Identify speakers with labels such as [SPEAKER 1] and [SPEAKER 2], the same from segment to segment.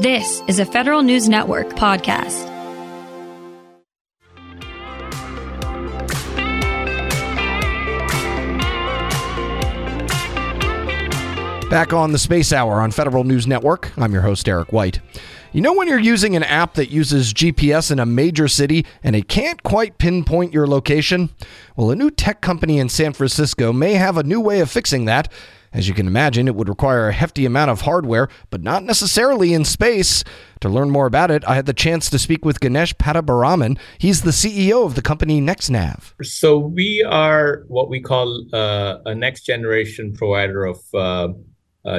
[SPEAKER 1] This is a Federal News Network podcast.
[SPEAKER 2] Back on the Space Hour on Federal News Network, I'm your host, Eric White. You know, when you're using an app that uses GPS in a major city and it can't quite pinpoint your location? Well, a new tech company in San Francisco may have a new way of fixing that. As you can imagine, it would require a hefty amount of hardware, but not necessarily in space. To learn more about it, I had the chance to speak with Ganesh Pattabiraman. He's the CEO of the company NextNav.
[SPEAKER 3] So, we are what we call uh, a next generation provider of uh, uh,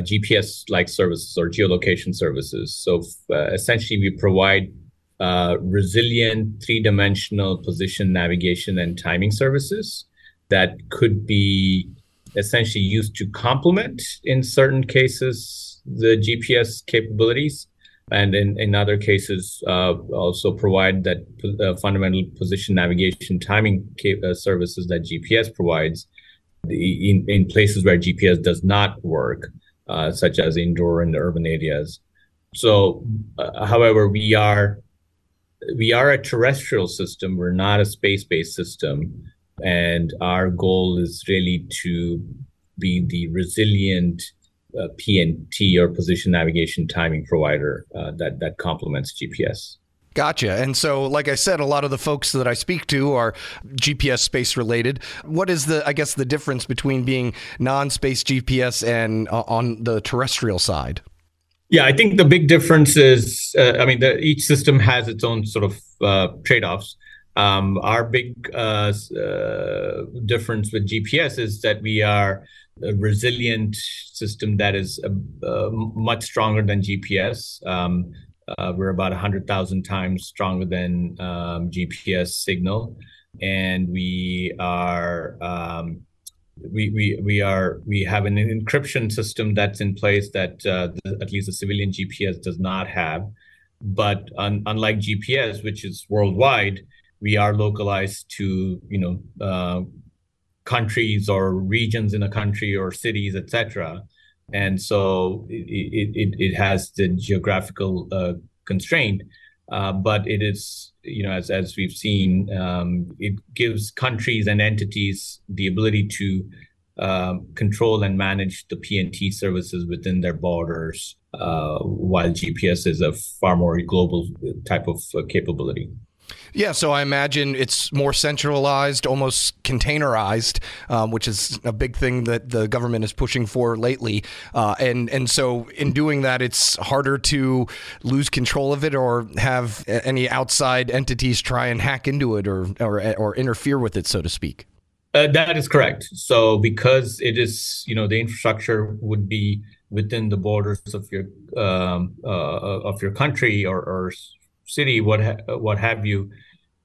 [SPEAKER 3] GPS like services or geolocation services. So, uh, essentially, we provide uh, resilient three dimensional position navigation and timing services that could be essentially used to complement, in certain cases, the GPS capabilities, and in, in other cases, uh, also provide that uh, fundamental position navigation timing uh, services that GPS provides in, in places where GPS does not work, uh, such as indoor and urban areas. So, uh, however, we are we are a terrestrial system. We're not a space-based system and our goal is really to be the resilient uh, PNT or position navigation timing provider uh, that that complements GPS.
[SPEAKER 2] Gotcha. And so, like I said, a lot of the folks that I speak to are GPS space related. What is the, I guess, the difference between being non space GPS and uh, on the terrestrial side?
[SPEAKER 3] Yeah, I think the big difference is, uh, I mean, the, each system has its own sort of uh, trade offs. Um, our big uh, uh, difference with GPS is that we are a resilient system that is uh, much stronger than GPS. Um, uh, we're about 100,000 times stronger than um, GPS signal. And we are. Um, we, we we are we have an encryption system that's in place that uh, the, at least the civilian GPS does not have, but un, unlike GPS, which is worldwide, we are localized to you know uh, countries or regions in a country or cities, etc. And so it, it, it has the geographical uh, constraint, uh, but it is you know as as we've seen, um, it gives countries and entities the ability to um, control and manage the PNT services within their borders, uh, while GPS is a far more global type of uh, capability.
[SPEAKER 2] Yeah, so I imagine it's more centralized, almost containerized, um, which is a big thing that the government is pushing for lately. Uh, and and so in doing that, it's harder to lose control of it or have any outside entities try and hack into it or or, or interfere with it, so to speak.
[SPEAKER 3] Uh, that is correct. So because it is, you know, the infrastructure would be within the borders of your um, uh, of your country or, or city, what ha- what have you,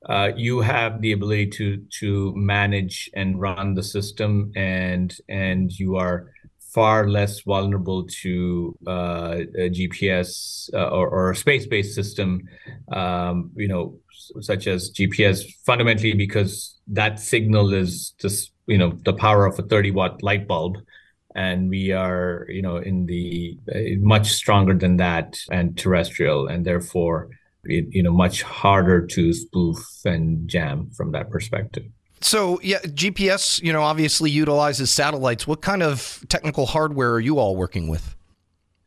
[SPEAKER 3] uh, you have the ability to to manage and run the system, and and you are far less vulnerable to uh, GPS uh, or, or, a space-based system, um, you know, such as GPS, fundamentally because that signal is just you know the power of a 30 watt light bulb. And we are you know in the uh, much stronger than that and terrestrial. And therefore it, you know much harder to spoof and jam from that perspective.
[SPEAKER 2] So yeah, GPS, you know, obviously utilizes satellites. What kind of technical hardware are you all working with?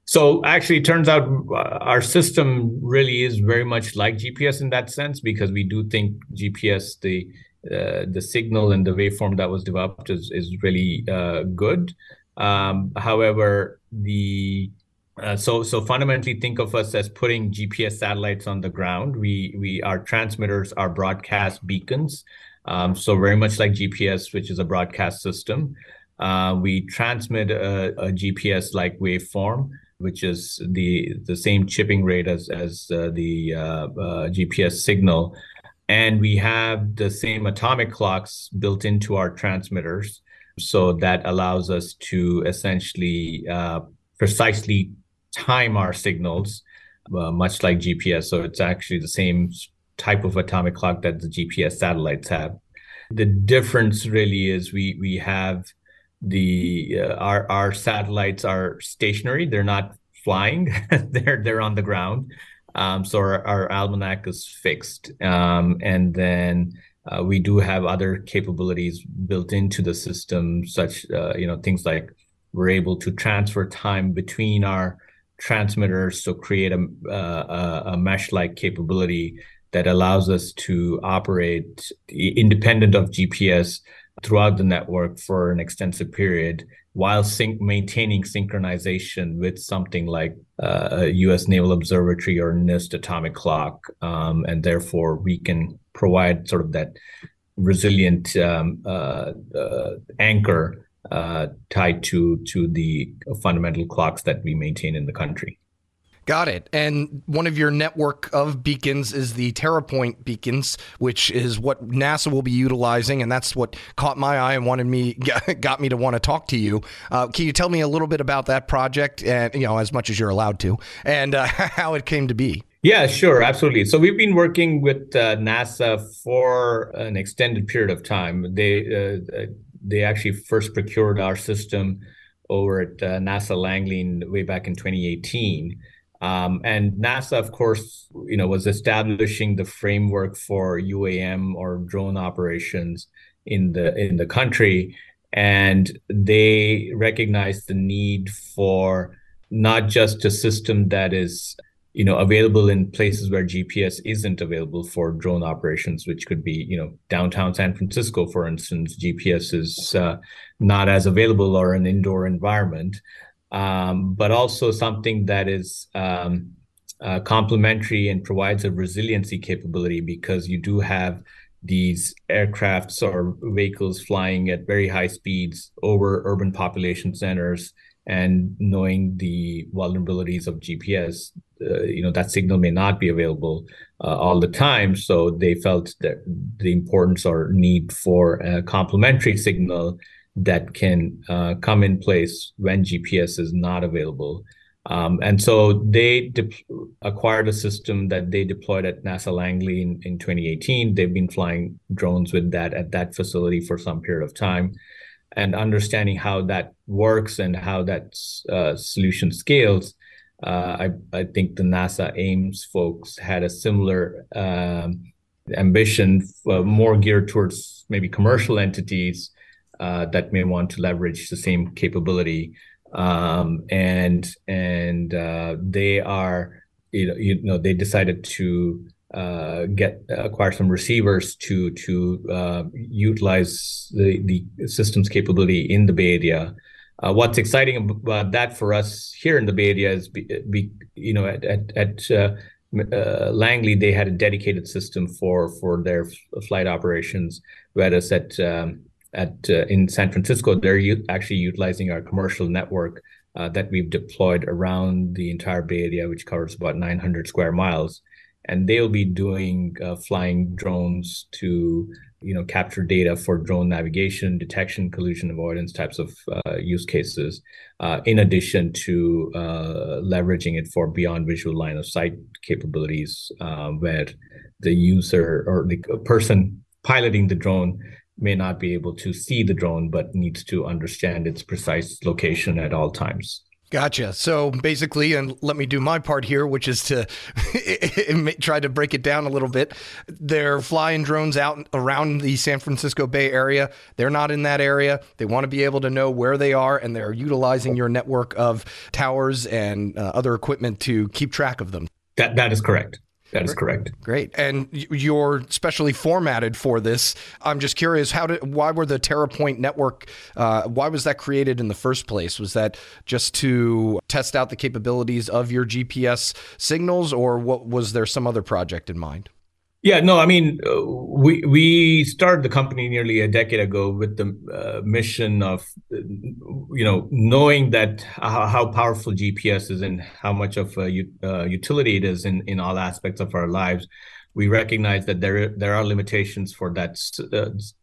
[SPEAKER 3] So actually, it turns out uh, our system really is very much like GPS in that sense because we do think GPS the uh, the signal and the waveform that was developed is is really uh, good. Um, however, the uh, so, so fundamentally, think of us as putting GPS satellites on the ground. We, we, our transmitters are broadcast beacons. Um, so very much like GPS, which is a broadcast system. Uh, we transmit a, a GPS-like waveform, which is the the same chipping rate as as uh, the uh, uh, GPS signal, and we have the same atomic clocks built into our transmitters. So that allows us to essentially precisely time our signals, uh, much like GPS. So it's actually the same type of atomic clock that the GPS satellites have. The difference really is we we have the uh, our our satellites are stationary; they're not flying; they're they're on the ground. Um, so our, our, almanac is fixed, um, and then uh, we do have other capabilities built into the system, such uh, you know things like we're able to transfer time between our transmitters, so create a, a, mesh-like capability that allows us to operate independent of GPS throughout the network for an extensive period while sync- maintaining synchronization with something like uh, a U.S. Naval Observatory or NIST atomic clock, um, and therefore we can provide sort of that resilient um, uh, uh, anchor uh, tied to to the fundamental clocks that we maintain in the country.
[SPEAKER 2] Got it. And one of your network of beacons is the TerraPoiNT beacons, which is what NASA will be utilizing, and that's what caught my eye and wanted me got me to want to talk to you. Uh, can you tell me a little bit about that project, and you know as much as you're allowed to, and uh, how it came to be?
[SPEAKER 3] Yeah, sure, absolutely. So we've been working with uh, NASA for an extended period of time. They uh, they actually first procured our system over at uh, NASA Langley in, way back in 2018. Um, and NASA, of course, you know, was establishing the framework for UAM or drone operations in the in the country, and they recognized the need for not just a system that is you know available in places where GPS isn't available for drone operations, which could be you know downtown San Francisco, for instance. GPS is uh, not as available or an indoor environment um, but also something that is um, uh, complementary and provides a resiliency capability because you do have these aircrafts or vehicles flying at very high speeds over urban population centers and knowing the vulnerabilities of GPS, uh, you know, that signal may not be available uh, all the time. So they felt that the importance or need for a complementary signal that can uh, come in place when GPS is not available. Um, and so they de- acquired a system that they deployed at NASA Langley in, in 2018. They've been flying drones with that at that facility for some period of time. And understanding how that works and how that uh, solution scales, uh, I, I, think the NASA Ames folks had a similar um, ambition, uh, more geared towards maybe commercial entities uh, that may want to leverage the same capability, um, and and uh, they are you know you know they decided to uh, get acquire some receivers to to uh, utilize the the system's capability in the Bay Area. Uh, what's exciting about that for us here in the Bay Area is, be, be you know, at at, at uh, uh, Langley, they had a dedicated system for for their flight operations, whereas at um, at uh, in San Francisco, they're u- actually utilizing our commercial network that we've deployed around the entire Bay Area, which covers about 900 square miles, and they'll be doing uh, flying drones to you know capture data for drone navigation, detection, collision avoidance types of uh, use cases. Uh, in addition to uh, leveraging it for beyond visual line of sight capabilities, where the user or the person piloting the drone may not be able to see the drone, but needs to understand its precise location at all times.
[SPEAKER 2] Gotcha. So basically, and let me do my part here, which is to try to break it down a little bit. They're flying drones out around the San Francisco Bay Area. They're not in that area. They want to be able to know where they are, and they're utilizing your network of towers and uh, other equipment to keep track of them.
[SPEAKER 3] That that is correct. That is correct.
[SPEAKER 2] Great. And you're specially formatted for this. I'm just curious, how did why were the TerraPoiNT network? Uh, why was that created in the first place? Was that just to test out the capabilities of your GPS signals, or what was there some other project in mind?
[SPEAKER 3] Yeah, no, I mean, uh, we we started the company nearly a decade ago with the uh, mission of, uh, you know, knowing that how, powerful GPS is and how much of a uh, utility it is in in all aspects of our lives. We recognize that there there are limitations for that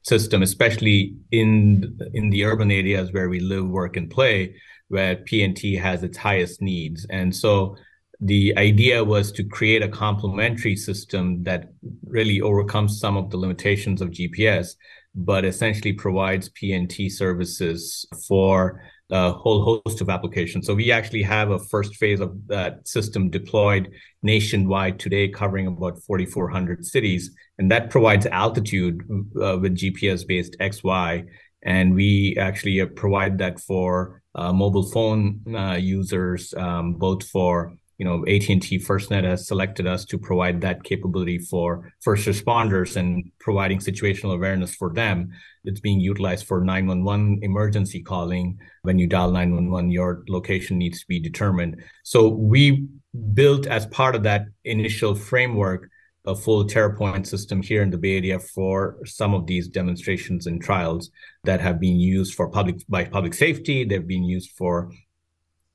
[SPEAKER 3] system, especially in in the urban areas where we live, work, and play, where PNT has its highest needs, and so the idea was to create a complementary system that really overcomes some of the limitations of GPS, but essentially provides PNT services for a whole host of applications. So we actually have a first phase of that system deployed nationwide today, covering about 4,400 cities, and that provides altitude uh, with GPS-based XY. And we actually uh, provide that for uh, mobile phone uh, users, um, both for you know AT&T FirstNet has selected us to provide that capability for first responders and providing situational awareness for them. It's being utilized for 911 emergency calling. When you dial 911, your location needs to be determined. So we built as part of that initial framework a full TerraPoiNT system here in the Bay Area for some of these demonstrations and trials that have been used for public by public safety. They've been used for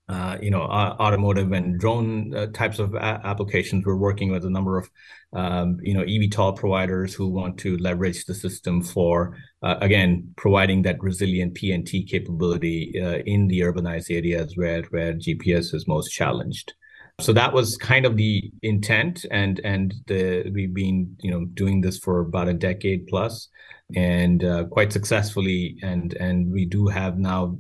[SPEAKER 3] uh, you know, uh, automotive and drone uh, types of a- applications. We're working with a number of, um, you know, eVTOL providers who want to leverage the system for, uh, again, providing that resilient PNT capability uh, in the urbanized areas where where GPS is most challenged. So that was kind of the intent, and and the, we've been, you know, doing this for about a decade plus, and quite successfully. And and we do have now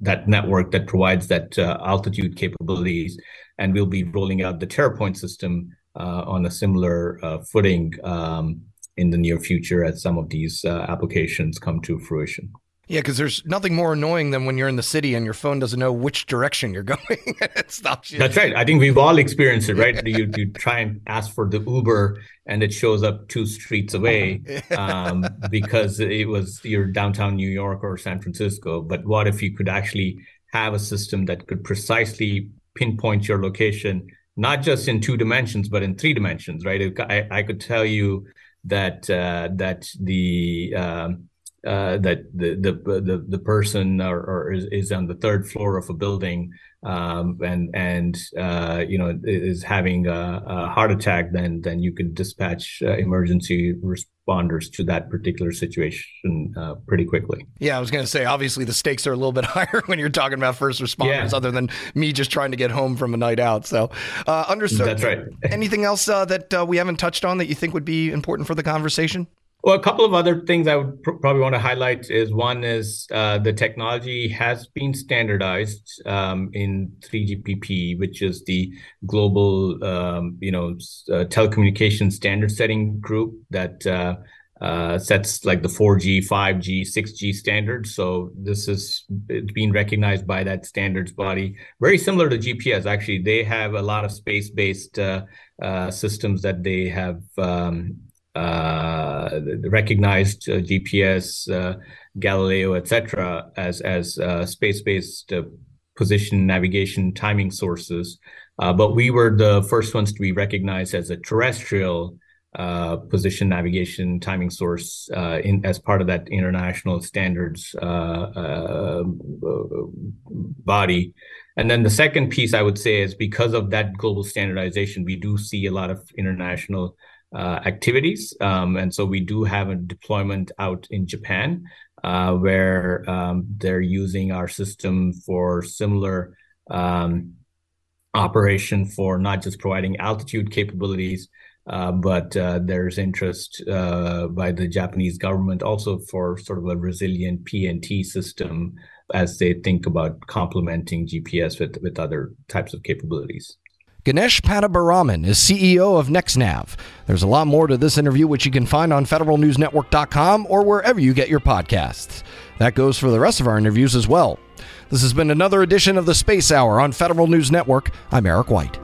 [SPEAKER 3] that network that provides that uh, altitude capabilities, and we'll be rolling out the TerraPoiNT system uh, on a similar uh, footing um, in the near future as some of these uh, applications come to fruition.
[SPEAKER 2] Yeah, because there's nothing more annoying than when you're in the city and your phone doesn't know which direction you're going. it stops
[SPEAKER 3] you. That's right. I think we've all experienced it, right? you, you try and ask for the Uber and it shows up two streets away um, because it was your downtown New York or San Francisco. But what if you could actually have a system that could precisely pinpoint your location, not just in two dimensions, but in three dimensions, right? I, I could tell you that uh, that the um, uh, that the, the the the person or, or is, is on the third floor of a building um, and and uh, you know is having a, a, heart attack, then then you can dispatch uh, emergency responders to that particular situation uh, pretty quickly.
[SPEAKER 2] Yeah, I was going to say obviously the stakes are a little bit higher when you're talking about first responders, yeah. other than me just trying to get home from a night out. So uh, understood.
[SPEAKER 3] That's right.
[SPEAKER 2] Anything else uh, that uh, we haven't touched on that you think would be important for the conversation?
[SPEAKER 3] Well, a couple of other things I would pr- probably want to highlight is one is uh, the technology has been standardized um, in 3GPP, which is the global, um, you know, uh, telecommunication standard setting group that uh, uh sets like the 4G, 5G, 6G standards. So this is it's being recognized by that standards body, very similar to GPS. Actually, they have a lot of space-based uh, uh, systems that they have. Um, uh, recognized uh, GPS, uh, Galileo, etc., as as space-based position navigation timing sources. but we were the first ones to be recognized as a terrestrial uh, position navigation timing source uh, in as part of that international standards uh, body. And then the second piece I would say is because of that global standardization, we do see a lot of international uh, activities. Um, and so we do have a deployment out in Japan uh, where um, they're using our system for similar um, operation for not just providing altitude capabilities, uh, but uh, there's interest uh, by the Japanese government also for sort of a resilient PNT system as they think about complementing GPS with other types of capabilities.
[SPEAKER 2] Ganesh Pattabiraman is CEO of NextNav. There's a lot more to this interview, which you can find on federalnewsnetwork.com or wherever you get your podcasts. That goes for the rest of our interviews as well. This has been another edition of the Space Hour on Federal News Network. I'm Eric White.